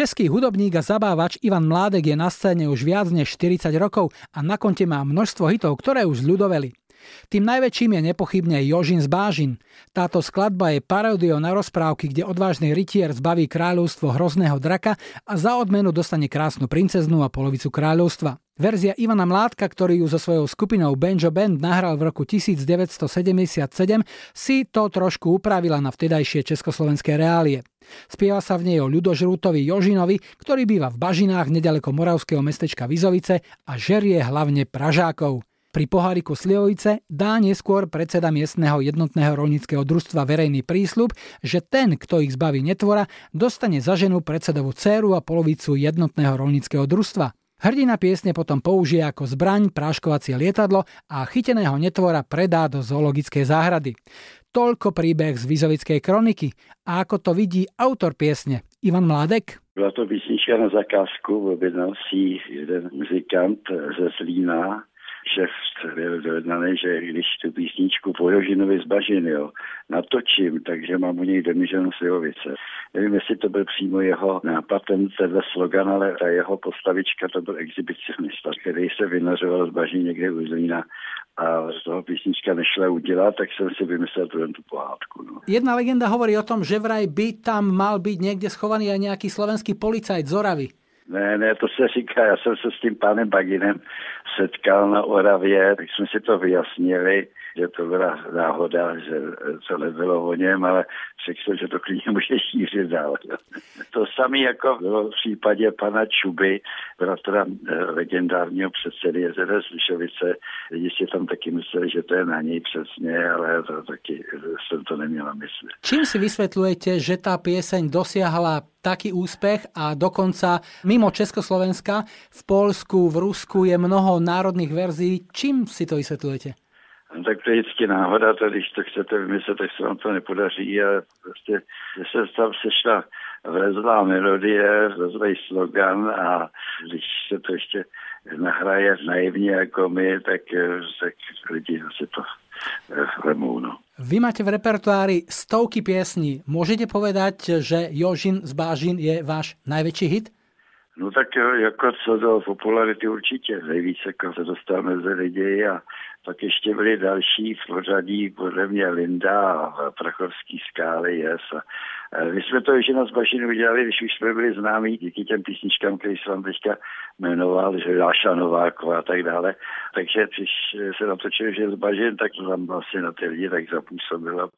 Český hudobník a zabávač Ivan Mládek je na scéne už viac než 40 rokov a na konte má množstvo hitov, ktoré už zľudoveli. Tým najväčším je nepochybne Jožin z Bážin. Táto skladba je paródiou na rozprávky, kde odvážny rytier zbaví kráľovstvo hrozného draka a za odmenu dostane krásnu princeznú a polovicu kráľovstva. Verzia Ivana Mládka, ktorý ju so svojou skupinou Banjo Band nahral v roku 1977, si to trošku upravila na vtedajšie československé reálie. Spieva sa v nej o ľudožrútovi Jožinovi, ktorý býva v Bažinách nedaleko moravského mestečka Vizovice a žerie hlavne Pražákov. Pri poháriku Slivovice dá neskôr predseda miestneho jednotného rolnického družstva verejný prísľub, že ten, kto ich zbaví netvora, dostane za ženu predsedovú dceru a polovicu jednotného rolnického družstva. Hrdina piesne potom použije ako zbraň práškovacie lietadlo a chyteného netvora predá do zoologickej záhrady. Toľko príbeh z Vizovickej kroniky. A ako to vidí autor piesne, Ivan Mládek? Byla to písnička na zakázku, objednal si jeden muzikant ze Zlína, šéf byl dojednaný, že když tu písničku po Jožinovi z Bažin, jo, natočím, takže mám u něj demíženou Slivovice. Nevím, jestli to byl přímo jeho nápad, ten, tenhle slogan, ale ta jeho postavička, to byl exhibicionista, který se vynořoval z Bažin někde u Zlína a z toho písnička nešla udělat, tak jsem si vymyslel tu, tu pohádku. No. Jedna legenda hovorí o tom, že vraj by tam mal byť niekde schovaný aj nejaký slovenský policajt z Oravy. Ne, ne, to se říká, já jsem se s tím pánem Baginem setkal na Oravě, tak jsme si to vyjasnili, že to byla náhoda, že to nebylo o něm, ale řekl že to klidně může šířit dál. To samé jako v případě pana Čuby, bratra eh, legendárního předsedy JZD Slyšovice. Lidi si tam taky mysleli, že to je na něj přesně, ale to taky jsem to neměla myslet. Čím si vysvetľujete, že tá pieseň dosiahla taký úspech a dokonca mimo Československa v Polsku, v Rusku je mnoho národných verzií. Čím si to vysvetľujete? No, tak to je vždycky náhoda, to, když to chcete vymyslet, tak se vám to nepodaří a prostě, se tam sešla vrezlá melodie, vrezlý slogan a když se to ještě nahraje naivně jako my, tak, tak lidi si to vemú. No. Vy máte v repertoári stovky piesní. Môžete povedať, že Jožin z Bážin je váš najväčší hit? No tak jako co do popularity určitě. Nejvíc jako se dostal mezi lidi a pak ještě byly další v pořadí, podle mě Linda a Prachovský skály, yes. A my jsme to ještě na Zbašinu udělali, když už jsme byli známí díky těm písničkám, který jsem vám teďka jmenoval, že Dáša Nováková a tak dále. Takže když se natočili, že Zbažin, tak to tam vlastně na ty lidi tak zapůsobilo.